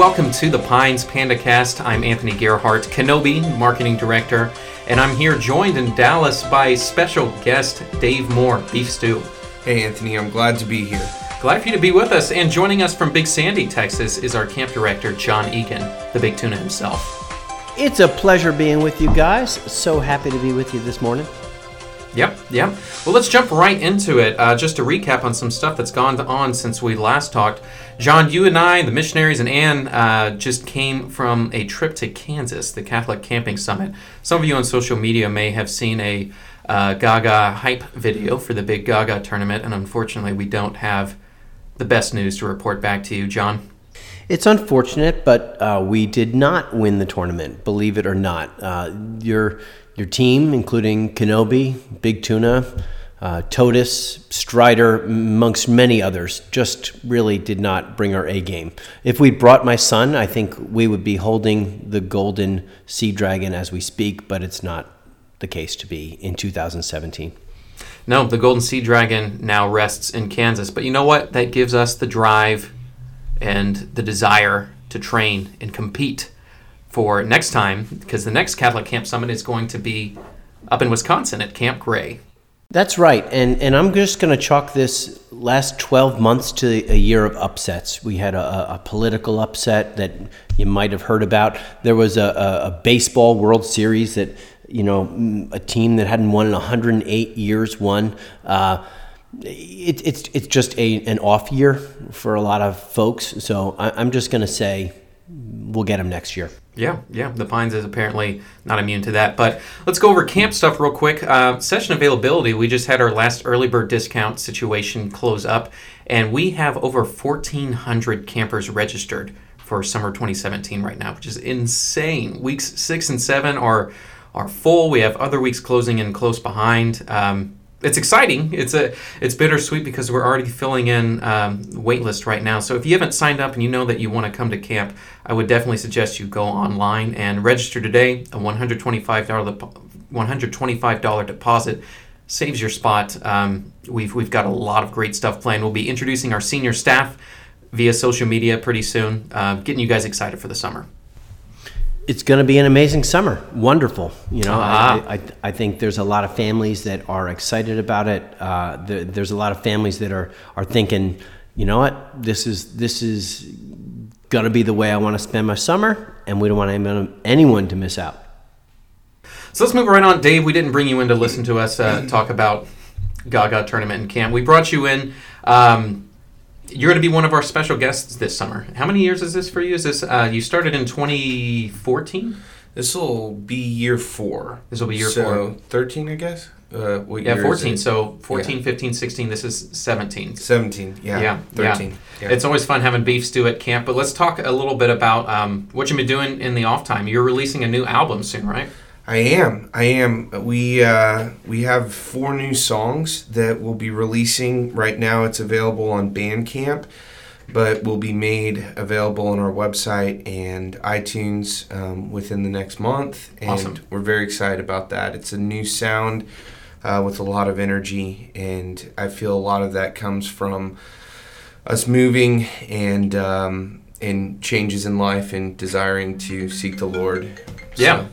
everyone, and welcome to the Pines PandaCast. I'm Anthony Gerhart, Kenobi, Marketing Director, and I'm here joined in Dallas by special guest Dave Moore, Beef Stew. Hey, Anthony, I'm glad to be here. Glad for you to be with us, and joining us from Big Sandy, Texas, is our camp director, John Egan, the Big Tuna himself. It's a pleasure being with you guys. So happy to be with you this morning. Yep, yep. Well, let's jump right into it. Uh, just to recap on some stuff that's gone on since we last talked. John, you and I, the missionaries, and Anne uh, just came from a trip to Kansas, the Catholic Camping Summit. Some of you on social media may have seen a uh, Gaga hype video for the big Gaga tournament, and unfortunately, we don't have the best news to report back to you, John. It's unfortunate, but uh, we did not win the tournament, believe it or not. Uh, your, your team, including Kenobi, Big Tuna, uh, Totus, Strider, amongst many others, just really did not bring our A game. If we brought my son, I think we would be holding the golden sea dragon as we speak, but it's not the case to be in 2017. No, the Golden Sea Dragon now rests in Kansas. But you know what? That gives us the drive and the desire to train and compete for next time, because the next Catholic Camp Summit is going to be up in Wisconsin at Camp Gray. That's right. And, and I'm just going to chalk this last 12 months to a year of upsets. We had a, a political upset that you might have heard about. There was a, a, baseball World Series that, you know, a team that hadn't won in 108 years won. Uh, it, it's, it's just a, an off year for a lot of folks. So I, I'm just going to say we'll get them next year. Yeah, yeah. The Pines is apparently not immune to that. But let's go over camp stuff real quick. Uh, session availability. We just had our last early bird discount situation close up, and we have over 1,400 campers registered for summer 2017 right now, which is insane. Weeks six and seven are are full. We have other weeks closing in close behind. Um, it's exciting. It's a it's bittersweet because we're already filling in um, wait list right now. So if you haven't signed up and you know that you want to come to camp, I would definitely suggest you go online and register today. A one hundred twenty five dollar one hundred twenty five dollar deposit saves your spot. Um, we've we've got a lot of great stuff planned. We'll be introducing our senior staff via social media pretty soon, uh, getting you guys excited for the summer it's going to be an amazing summer. Wonderful. You know, uh-huh. I, I, I, think there's a lot of families that are excited about it. Uh, the, there's a lot of families that are, are thinking, you know what, this is, this is going to be the way I want to spend my summer, and we don't want anyone to miss out. So let's move right on. Dave, we didn't bring you in to listen to us uh, talk about Gaga tournament and camp. We brought you in. Um, you're going to be one of our special guests this summer. How many years is this for you? Is this uh, you started in 2014? This will be year four. This will be year so, four. 13, I guess. Uh, yeah, 14. So 14, yeah. 15, 16. This is 17. 17. Yeah. Yeah. 13. Yeah. yeah. It's always fun having beef stew at camp. But let's talk a little bit about um, what you've been doing in the off time. You're releasing a new album soon, right? I am. I am. We uh, we have four new songs that we'll be releasing right now. It's available on Bandcamp, but will be made available on our website and iTunes um, within the next month. And awesome. we're very excited about that. It's a new sound uh, with a lot of energy, and I feel a lot of that comes from us moving and um, and changes in life and desiring to seek the Lord. So, yeah,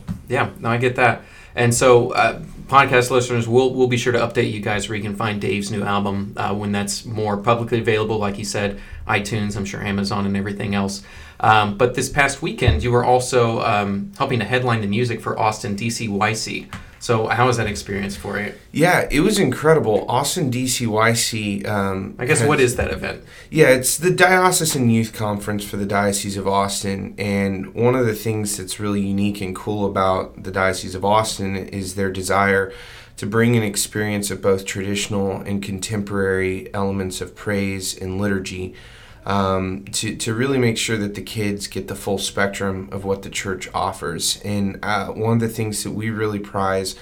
no, I get that. And so, uh, podcast listeners, we'll, we'll be sure to update you guys where you can find Dave's new album uh, when that's more publicly available. Like he said, iTunes, I'm sure Amazon, and everything else. Um, but this past weekend, you were also um, helping to headline the music for Austin DCYC. So how was that experience for you? Yeah, it was incredible. Austin DCYC. Um, I guess has, what is that event? Yeah, it's the Diocesan Youth Conference for the Diocese of Austin, and one of the things that's really unique and cool about the Diocese of Austin is their desire to bring an experience of both traditional and contemporary elements of praise and liturgy um, to, to really make sure that the kids get the full spectrum of what the church offers. And uh, one of the things that we really prize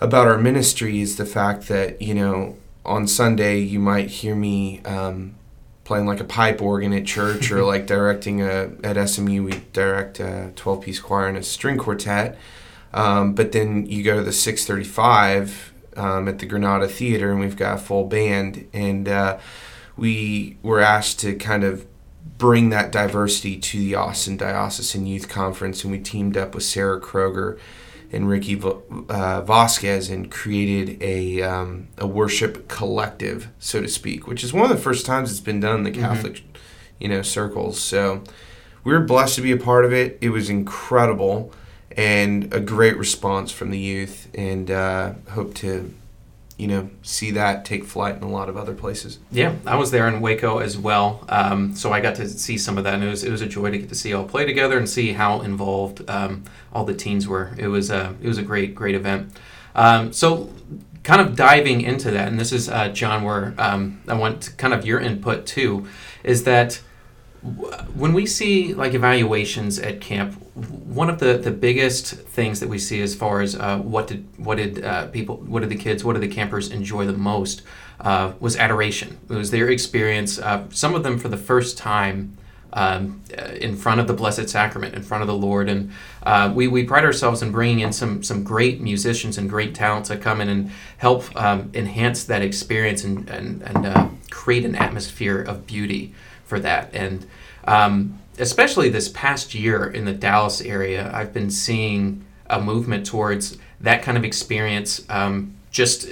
about our ministry is the fact that, you know, on Sunday you might hear me um, playing like a pipe organ at church or like directing a, at SMU, we direct a 12 piece choir and a string quartet. Um, but then you go to the 635 um, at the Granada Theater and we've got a full band. And, uh, we were asked to kind of bring that diversity to the Austin Diocesan Youth Conference, and we teamed up with Sarah Kroger and Ricky uh, Vasquez and created a, um, a worship collective, so to speak, which is one of the first times it's been done in the mm-hmm. Catholic, mm-hmm. you know, circles. So we were blessed to be a part of it. It was incredible and a great response from the youth, and uh, hope to you know see that take flight in a lot of other places. Yeah, I was there in Waco as well, um, so I got to see some of that, and it was it was a joy to get to see all play together and see how involved um, all the teens were. It was a it was a great great event. Um, so kind of diving into that, and this is uh, John, where um, I want kind of your input too, is that when we see like evaluations at camp, one of the, the biggest things that we see as far as uh, what did what did uh, people what did the kids what did the campers enjoy the most uh, was adoration. It was their experience. Uh, some of them for the first time um, uh, in front of the Blessed Sacrament, in front of the Lord, and uh, we, we pride ourselves in bringing in some some great musicians and great talents that come in and help um, enhance that experience and and, and create an atmosphere of beauty for that and. Um, especially this past year in the Dallas area, I've been seeing a movement towards that kind of experience um, just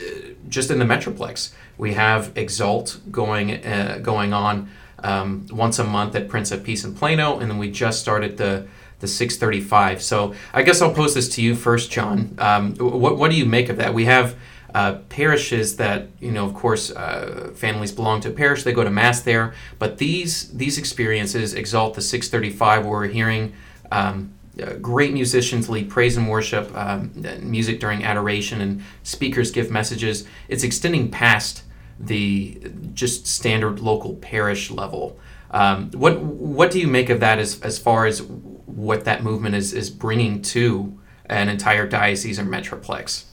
just in the Metroplex. We have Exalt going uh, going on um, once a month at Prince of Peace in Plano, and then we just started the the 635. So I guess I'll pose this to you first, John. Um, what what do you make of that? We have uh, parishes that you know of course uh, families belong to a parish they go to mass there. But these these experiences exalt the 635 where we're hearing um, uh, great musicians lead praise and worship um, music during adoration and speakers give messages. It's extending past the just standard local parish level. Um, what what do you make of that as, as far as what that movement is, is bringing to an entire diocese or metroplex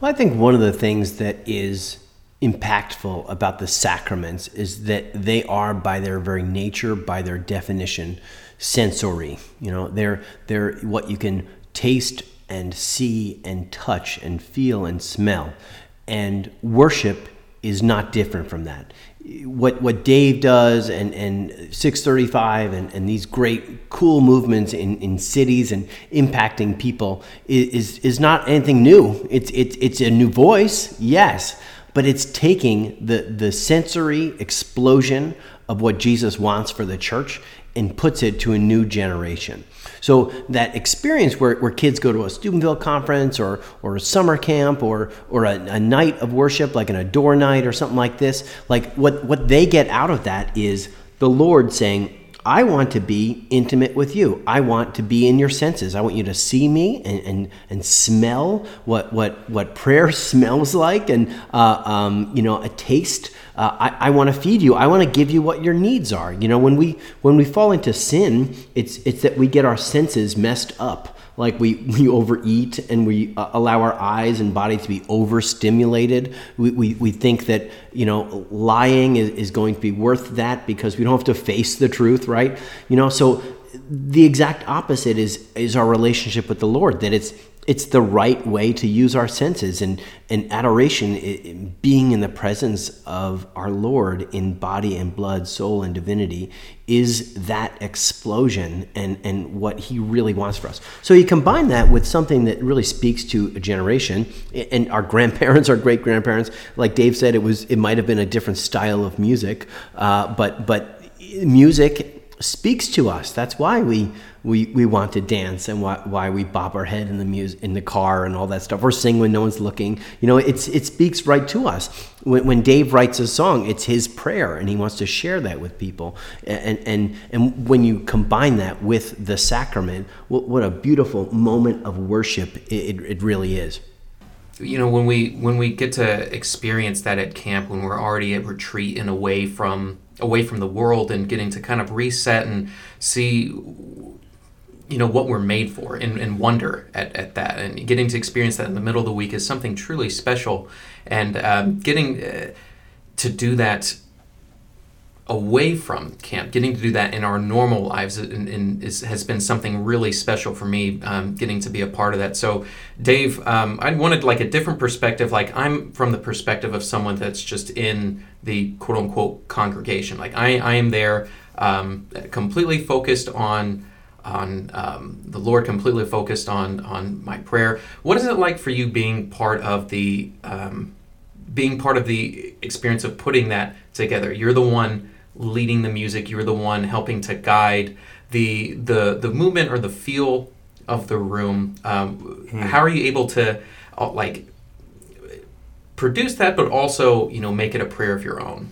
well, I think one of the things that is impactful about the sacraments is that they are, by their very nature, by their definition, sensory. You know, they're they're what you can taste and see and touch and feel and smell. And worship is not different from that what what Dave does and, and 635 and, and these great cool movements in, in cities and impacting people is, is not anything new. It's, it's, it's a new voice, yes, but it's taking the, the sensory explosion of what Jesus wants for the church and puts it to a new generation. So that experience where, where kids go to a Steubenville conference or, or a summer camp or, or a, a night of worship, like an adore night or something like this, like what, what they get out of that is the Lord saying, I want to be intimate with you. I want to be in your senses. I want you to see me and, and, and smell what, what, what prayer smells like and, uh, um, you know, a taste. Uh, I, I want to feed you. I want to give you what your needs are. You know, when we, when we fall into sin, it's, it's that we get our senses messed up like we, we overeat and we uh, allow our eyes and body to be overstimulated. We, we, we think that, you know, lying is, is going to be worth that because we don't have to face the truth, right? You know, so the exact opposite is, is our relationship with the Lord, that it's, it's the right way to use our senses and, and adoration it, being in the presence of our lord in body and blood soul and divinity is that explosion and, and what he really wants for us. So you combine that with something that really speaks to a generation and our grandparents our great grandparents like dave said it was it might have been a different style of music uh, but but music speaks to us. That's why we we, we want to dance and why, why we bob our head in the music in the car and all that stuff or sing when no one's looking. You know, it's it speaks right to us. When, when Dave writes a song, it's his prayer and he wants to share that with people. And and and when you combine that with the sacrament, what, what a beautiful moment of worship it, it, it really is you know when we when we get to experience that at camp when we're already at retreat and away from away from the world and getting to kind of reset and see you know what we're made for and, and wonder at, at that. And getting to experience that in the middle of the week is something truly special. And um, getting uh, to do that away from camp, getting to do that in our normal lives, and, and is, has been something really special for me. Um, getting to be a part of that. So, Dave, um, I wanted like a different perspective. Like I'm from the perspective of someone that's just in the quote unquote congregation. Like I, I am there, um, completely focused on on um, the Lord, completely focused on on my prayer. What is it like for you being part of the um, being part of the experience of putting that together? You're the one leading the music. You're the one helping to guide the the the movement or the feel of the room. Um, hmm. How are you able to uh, like produce that, but also you know make it a prayer of your own?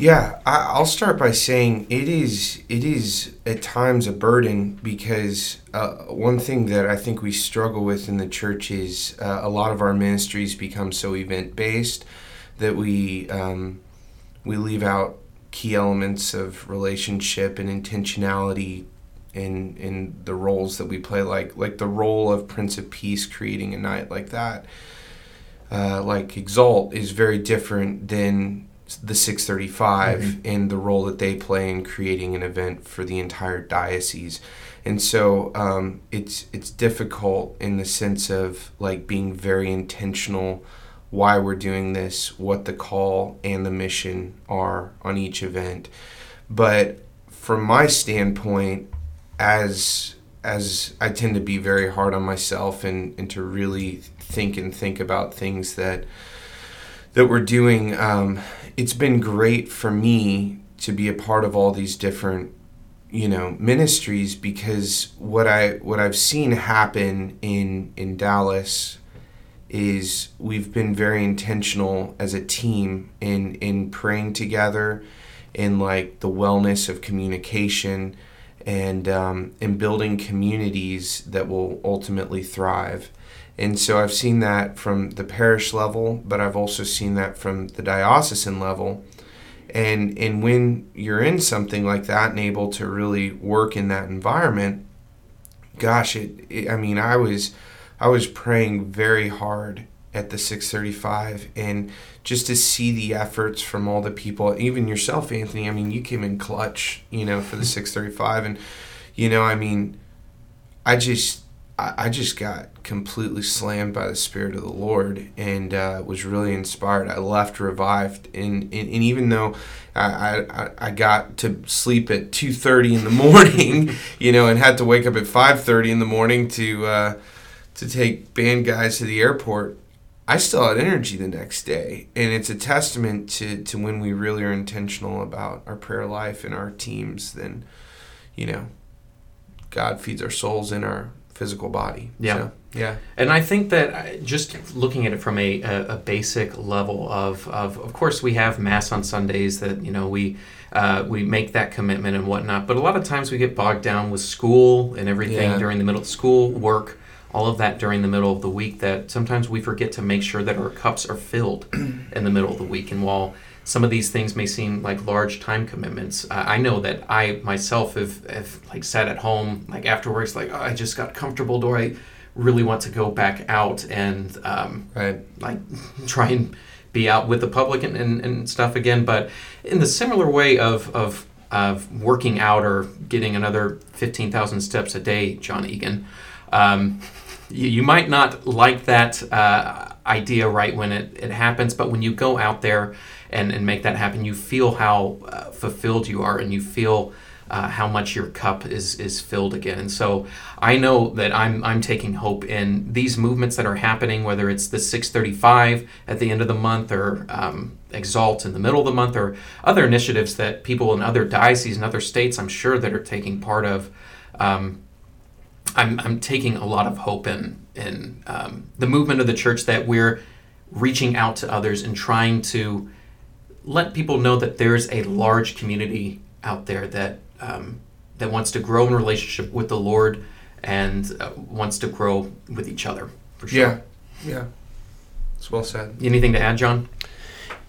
Yeah, I, will start by saying it is it is at times a burden because uh, one thing that I think we struggle with in the church is uh, a lot of our ministries become so event based that we um, we leave out key elements of relationship and intentionality in in the roles that we play like like the role of prince of peace creating a night like that uh, like exalt is very different than the 635 mm-hmm. and the role that they play in creating an event for the entire diocese and so um, it's it's difficult in the sense of like being very intentional why we're doing this, what the call and the mission are on each event. But from my standpoint, as as I tend to be very hard on myself and, and to really think and think about things that that we're doing, um, it's been great for me to be a part of all these different you know ministries because what I what I've seen happen in in Dallas is we've been very intentional as a team in in praying together in like the wellness of communication and um, in building communities that will ultimately thrive. And so I've seen that from the parish level but I've also seen that from the diocesan level. And and when you're in something like that and able to really work in that environment gosh it, it I mean I was I was praying very hard at the 635 and just to see the efforts from all the people even yourself anthony. I mean you came in clutch you know for the 635 and you know i mean i just i, just got completely slammed by the spirit of the lord and uh, was really inspired. I left revived and, and, and even though I, I, I got to sleep at 2.30 in the morning you know and had to wake up at 5.30 in the morning to uh, to take band guys to the airport, I still had energy the next day. And it's a testament to, to when we really are intentional about our prayer life and our teams, then, you know, God feeds our souls in our physical body. Yeah. So, yeah. And I think that uh, just looking at it from a, a, a, basic level of, of, of course, we have Mass on Sundays that, you know, we, uh, we make that commitment and whatnot. But a lot of times we get bogged down with school and everything yeah. during the middle of school, work all of that during the middle of the week that sometimes we forget to make sure that our cups are filled in the middle of the week. And while some of these things may seem like large time commitments, uh, I know that I myself have, have like sat at home like afterwards, like oh, I just got comfortable. Do I really want to go back out and um, right. like try and be out with the public and, and, and stuff again? But in the similar way of of of working out or getting another 15,000 steps a day, John Egan. Um, you, you, might not like that uh, idea right when it, it happens, but when you go out there and, and make that happen, you feel how uh, fulfilled you are and you feel uh, how much your cup is is filled again. And so I know that I'm I'm taking hope in these movements that are happening, whether it's the 635 at the end of the month or um, Exalt in the middle of the month or other initiatives that people in other dioceses and other states, I'm sure, that are taking part of. Um, I'm, I'm taking a lot of hope in in um, the movement of the church that we're reaching out to others and trying to let people know that there's a large community out there that um, that wants to grow in relationship with the Lord and uh, wants to grow with each other. For sure. Yeah, yeah, it's well said. Anything to add, John?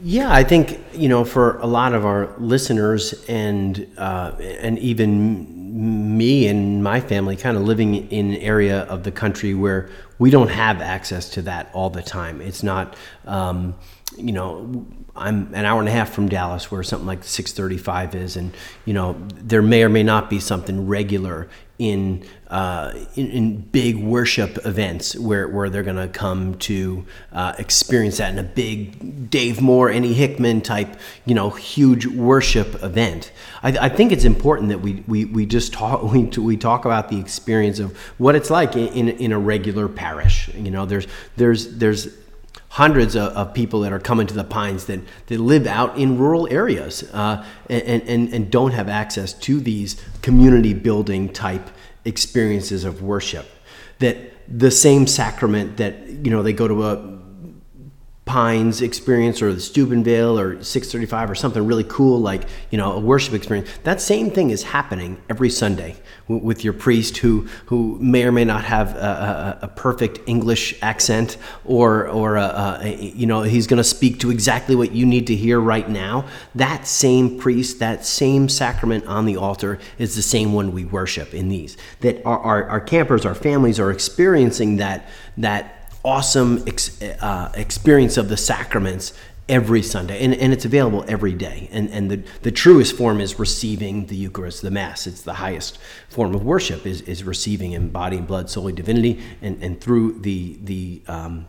Yeah, I think you know for a lot of our listeners and uh, and even me and my family kind of living in an area of the country where we don't have access to that all the time. It's not, um, you know, I'm an hour and a half from Dallas, where something like 635 is, and you know there may or may not be something regular in uh, in, in, big worship events where, where they're going to come to uh, experience that in a big Dave Moore, Annie Hickman type, you know, huge worship event. I, I think it's important that we, we, we just talk we, we talk about the experience of what it's like in, in, in a regular parish. You know, there's there's there's hundreds of, of, people that are coming to the Pines that, that live out in rural areas uh, and, and, and don't have access to these community building type experiences of worship. That the same sacrament that, you know, they go to a Pines experience or the Steubenville or 635 or something really cool like you know a worship experience. That same thing is happening every Sunday with your priest who who may or may not have a, a, a perfect English accent or or a, a, you know he's going to speak to exactly what you need to hear right now. That same priest, that same sacrament on the altar is the same one we worship in these. That our, our, our campers, our families are experiencing that that awesome ex, uh, experience of the sacraments every Sunday, and, and it's available every day. And, and the, the truest form is receiving the Eucharist, the Mass. It's the highest form of worship is, is receiving in body and blood, solely divinity, and, and through the, the um,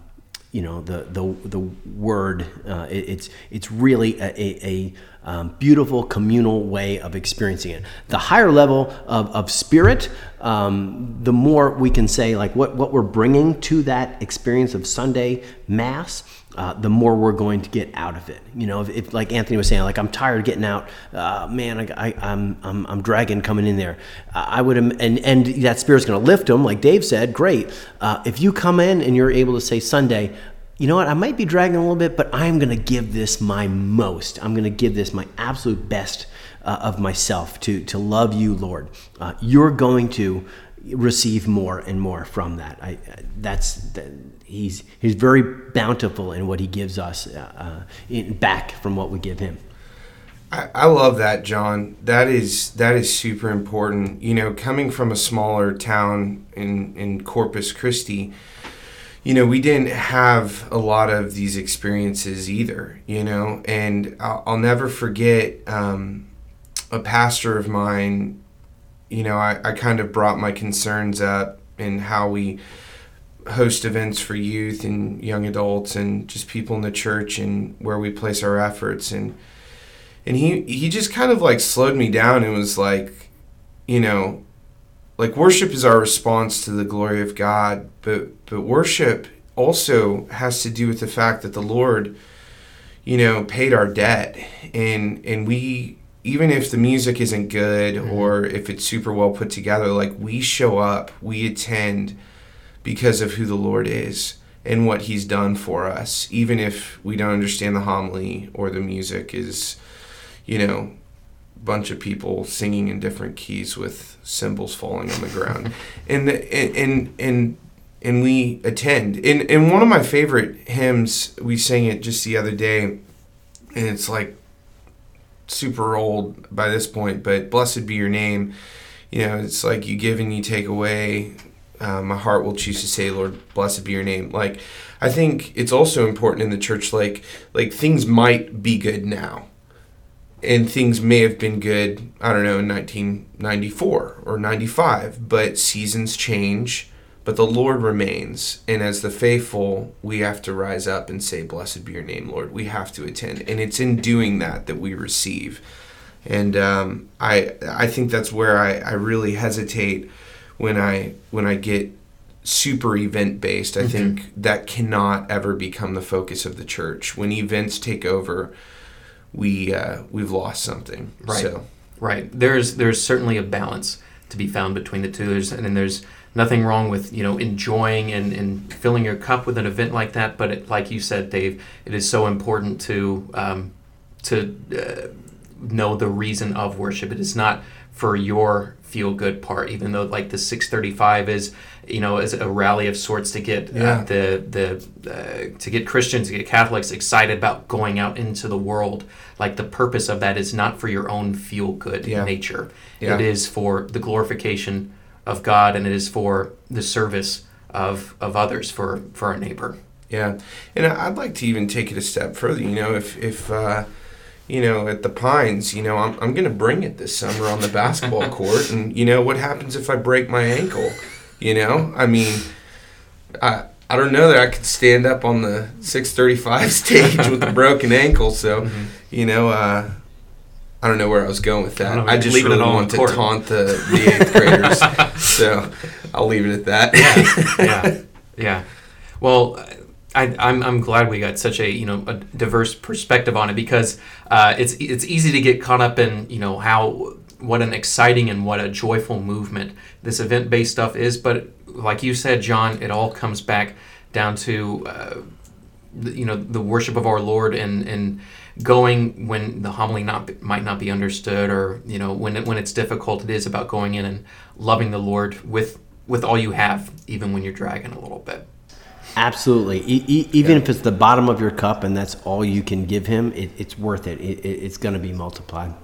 you know the the the word. Uh, it, it's it's really a, a, a um, beautiful communal way of experiencing it. The higher level of, of spirit, um, the more we can say like what what we're bringing to that experience of Sunday Mass uh, the more we're going to get out of it. You know, if, if like Anthony was saying, like I'm tired of getting out, uh, man, I, am I'm, I'm I'm dragging coming in there. Uh, I would and and that spirit's going to lift them, like Dave said. Great. Uh, if you come in and you're able to say Sunday, you know what? I might be dragging a little bit, but I'm going to give this my most. I'm going to give this my absolute best uh, of myself to to love you, Lord. Uh, you're going to receive more and more from that. I, that's that, he's he's very bountiful in what he gives us uh, uh, in, back from what we give him. I, I love that, John. That is that is super important. You know, coming from a smaller town in in Corpus Christi, you know, we didn't have a lot of these experiences either. You know, and I'll, I'll never forget um, a pastor of mine you know, I, I kind of brought my concerns up in how we host events for youth and young adults and just people in the church and where we place our efforts and and he he just kind of like slowed me down and was like you know like worship is our response to the glory of God but but worship also has to do with the fact that the Lord you know paid our debt and and we even if the music isn't good mm-hmm. or if it's super well put together, like we show up, we attend because of who the Lord is and what He's done for us, even if we don't understand the homily or the music is, you know, bunch of people singing in different keys with cymbals falling on the ground, and the, and and and and we attend. In in one of my favorite hymns, we sang it just the other day, and it's like super old by this point, but blessed be your name. You know, it's like you give and you take away. Uh, my heart will choose to say, Lord, blessed be your name. Like, I think it's also important in the church, like, like things might be good now, and things may have been good. I don't know in 1994 or 95, but seasons change but the Lord remains. And as the faithful, we have to rise up and say, Blessed be your name, Lord. We have to attend. And it's in doing that that we receive. And um, I, I think that's where I, I really hesitate when I, when I get super event based. I mm-hmm. think that cannot ever become the focus of the church. When events take over, we, uh, we've lost something. Right. So. Right. There's, there's certainly a balance to be found between the two. There's, and then there's, nothing wrong with you know enjoying and, and filling your cup with an event like that. But it, like you said, Dave, it is so important to um, to uh, know the reason of worship. It is not for your feel good part even though like the 635 is you know is a rally of sorts to get Yeah. uh, the the uh, to get Christians to get Catholics excited about going out into the world like the purpose of that is not for your own feel good Yeah. nature Yeah. it is for the glorification of God and it is for the service of of others for for our neighbor Yeah, and I'd like to even take it a step further. You know, if if uh, you know at the Pines, you know, I'm I'm gonna bring it this summer on the basketball court, and you know what happens if I break my ankle? You know, I mean, I I don't know that I could stand up on the 635 stage with a broken ankle. So, you know, uh, I don't know where I was going with that. don't I, just really want to court. taunt the, the eighth graders. so I'll leave it at that. yeah. yeah, yeah. Well, I, I'm I'm glad we got such a you know a diverse perspective on it because uh, it's it's easy to get caught up in you know how what an exciting and what a joyful movement this event based stuff is, but like you said, John, it all comes back down to uh, the, you know the worship of our Lord and and going when the homily not might not be understood or you know when it, when it's difficult. It is about going in and loving the Lord with with all you have, even when you're dragging a little bit. Absolutely. E- e- even if it's the bottom of your cup and that's all you can give him, it, it's worth it. it, it it's going to be multiplied.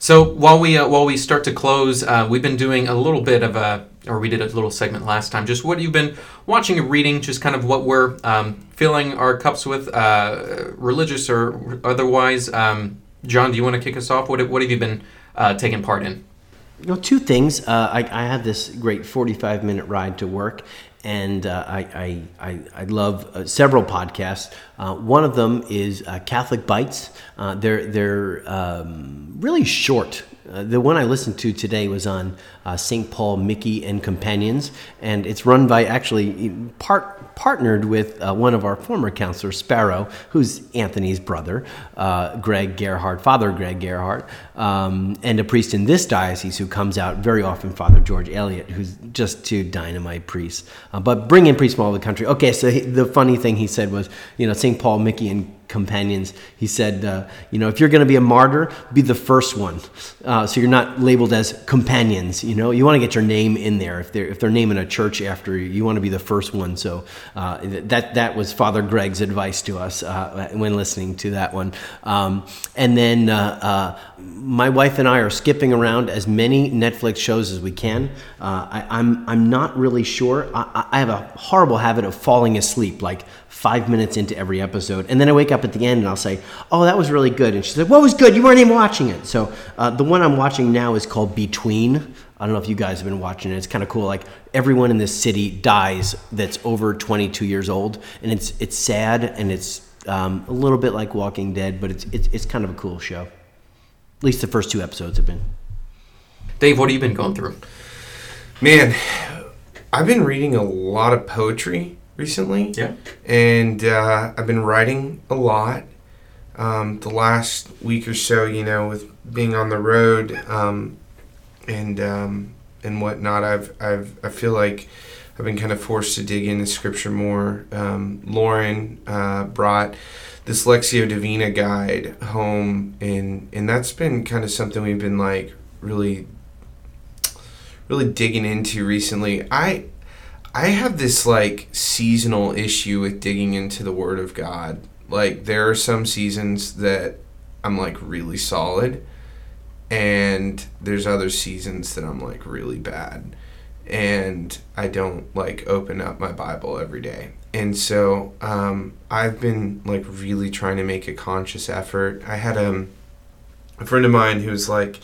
So while we uh, while we start to close, uh, we've been doing a little bit of a, or we did a little segment last time. Just what you've been watching and reading, just kind of what we're um, filling our cups with, uh, religious or otherwise. Um, John, do you want to kick us off? What what have you been uh, taking part in? You know, two things. Uh, I, I have this great 45 minute ride to work, and uh, I, I, I, love uh, several podcasts. Uh, one of them is uh, Catholic Bites. Uh, they're they're um, really short. Uh, the one I listened to today was on uh, St. Paul, Miki, and Companions, and it's run by actually part partnered with uh, one of our former counselors, Sparrow, who's Anthony's brother, uh, Greg Gerhardt, Father Greg Gerhardt, um, and a priest in this diocese who comes out very often, Father George Elliott, who's just two dynamite priests. Uh, but bring in priests from all the country. Okay, so he, the funny thing he said was, you know, St. Paul, Mickey, and companions. He said, uh, you know, if you're going to be a martyr, be the first one. Uh, so you're not labeled as companions. You know, you want to get your name in there. If they're if they're naming a church after you, you want to be the first one. So uh, that that was Father Greg's advice to us uh, when listening to that one. Um, and then uh, uh, my wife and I are skipping around as many Netflix shows as we can. I, I'm I'm not really sure. I, I have a horrible habit of falling asleep, like five minutes into every episode, and then I wake up at the end and I'll say, "Oh, that was really good," and she's like, "What was good? You weren't even watching it." So uh, the one I'm watching now is called Between. I don't know if you guys have been watching it. It's kind of cool. Like everyone in this city dies that's over 22 years old, and it's it's sad and it's um, a little bit like Walking Dead, but it's, it's it's kind of a cool show. At least the first two episodes have been. Dave, what have you been going through? Man, I've been reading a lot of poetry recently. Yeah. And uh, I've been writing a lot. Um, the last week or so, you know, with being on the road um, and um, and whatnot, I've I've I feel like I've been kind of forced to dig into scripture more. Um, Lauren uh, brought this Lectio Divina guide home, and and that's been kind of something we've been like really really digging into recently. I I have this like seasonal issue with digging into the Word of God. Like there are some seasons that I'm like really solid, and there's other seasons that I'm like really bad, and I don't like open up my Bible every day. And so um, I've been like really trying to make a conscious effort. I had um, a friend of mine who was like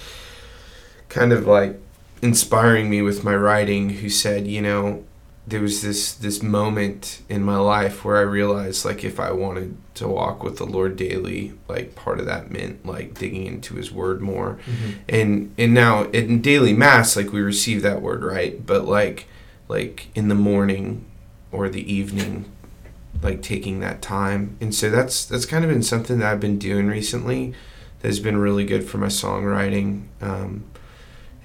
kind of like inspiring me with my writing who said, you know, there was this this moment in my life where I realized like if I wanted to walk with the Lord daily, like part of that meant like digging into his word more. And and now in daily mass like we receive that word, right? But like like in the morning or the evening like taking that time. And so that's that's kind of been something that I've been doing recently that has been really good for my songwriting. Um,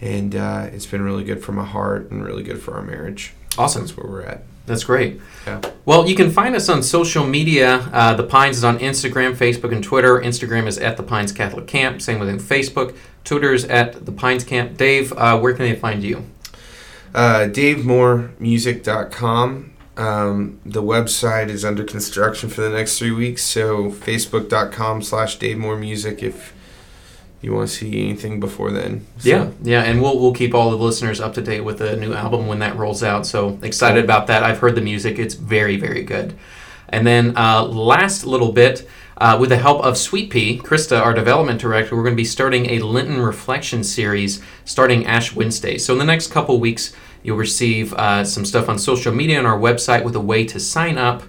and uh, it's been really good for my heart and really good for our marriage. Awesome. That's where we're at. That's great. Yeah. Well, you can find us on social media. Uh, the Pines is on Instagram, Facebook, and Twitter. Instagram is at the Pines Catholic Camp. Same with Facebook. Twitter is at the Pines Camp. Dave, uh, where can they find you? Uh, DaveMooreMusic.com. Um, the website is under construction for the next three weeks, so Facebook.com slash Dave Moore Music if you want to see anything before then. So, Yeah, yeah, and we'll we'll keep all the listeners up to date with the new album when that rolls out. So excited about that. I've heard the music; it's very very good. And then uh, last little bit, uh, with the help of Sweet Pea, Krista, our development director, we're going to be starting a Lenten reflection series starting Ash Wednesday. So in the next couple weeks, you'll receive uh, some stuff on social media and our website with a way to sign up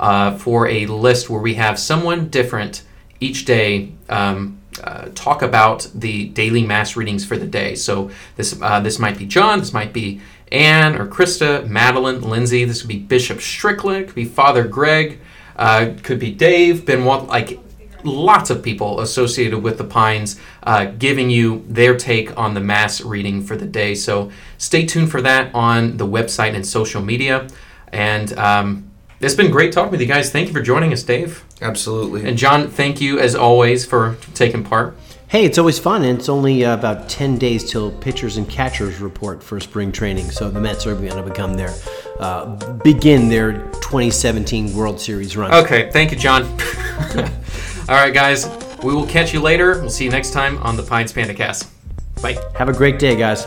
uh, for a list where we have someone different each day. Um, uh, talk about the daily mass readings for the day. So this uh, this might be John, this might be Anne or Krista, Madeline, Lindsay. This could be Bishop Strickland, could be Father Greg, uh, could be Dave, Benoit. Like lots of people associated with the Pines, uh, giving you their take on the mass reading for the day. So stay tuned for that on the website and social media. And um, it's been great talking with you guys. Thank you for joining us, Dave. Absolutely. And John, thank you as always for taking part. Hey, it's always fun, and it's only uh, about 10 days till pitchers and catchers report for spring training. So the Mets are going to become their, uh, begin their 2017 World Series run. Okay, thank you, John. All right, guys, we will catch you later. We'll see you next time on the Pines Panda Cast. Bye. Have a great day, guys.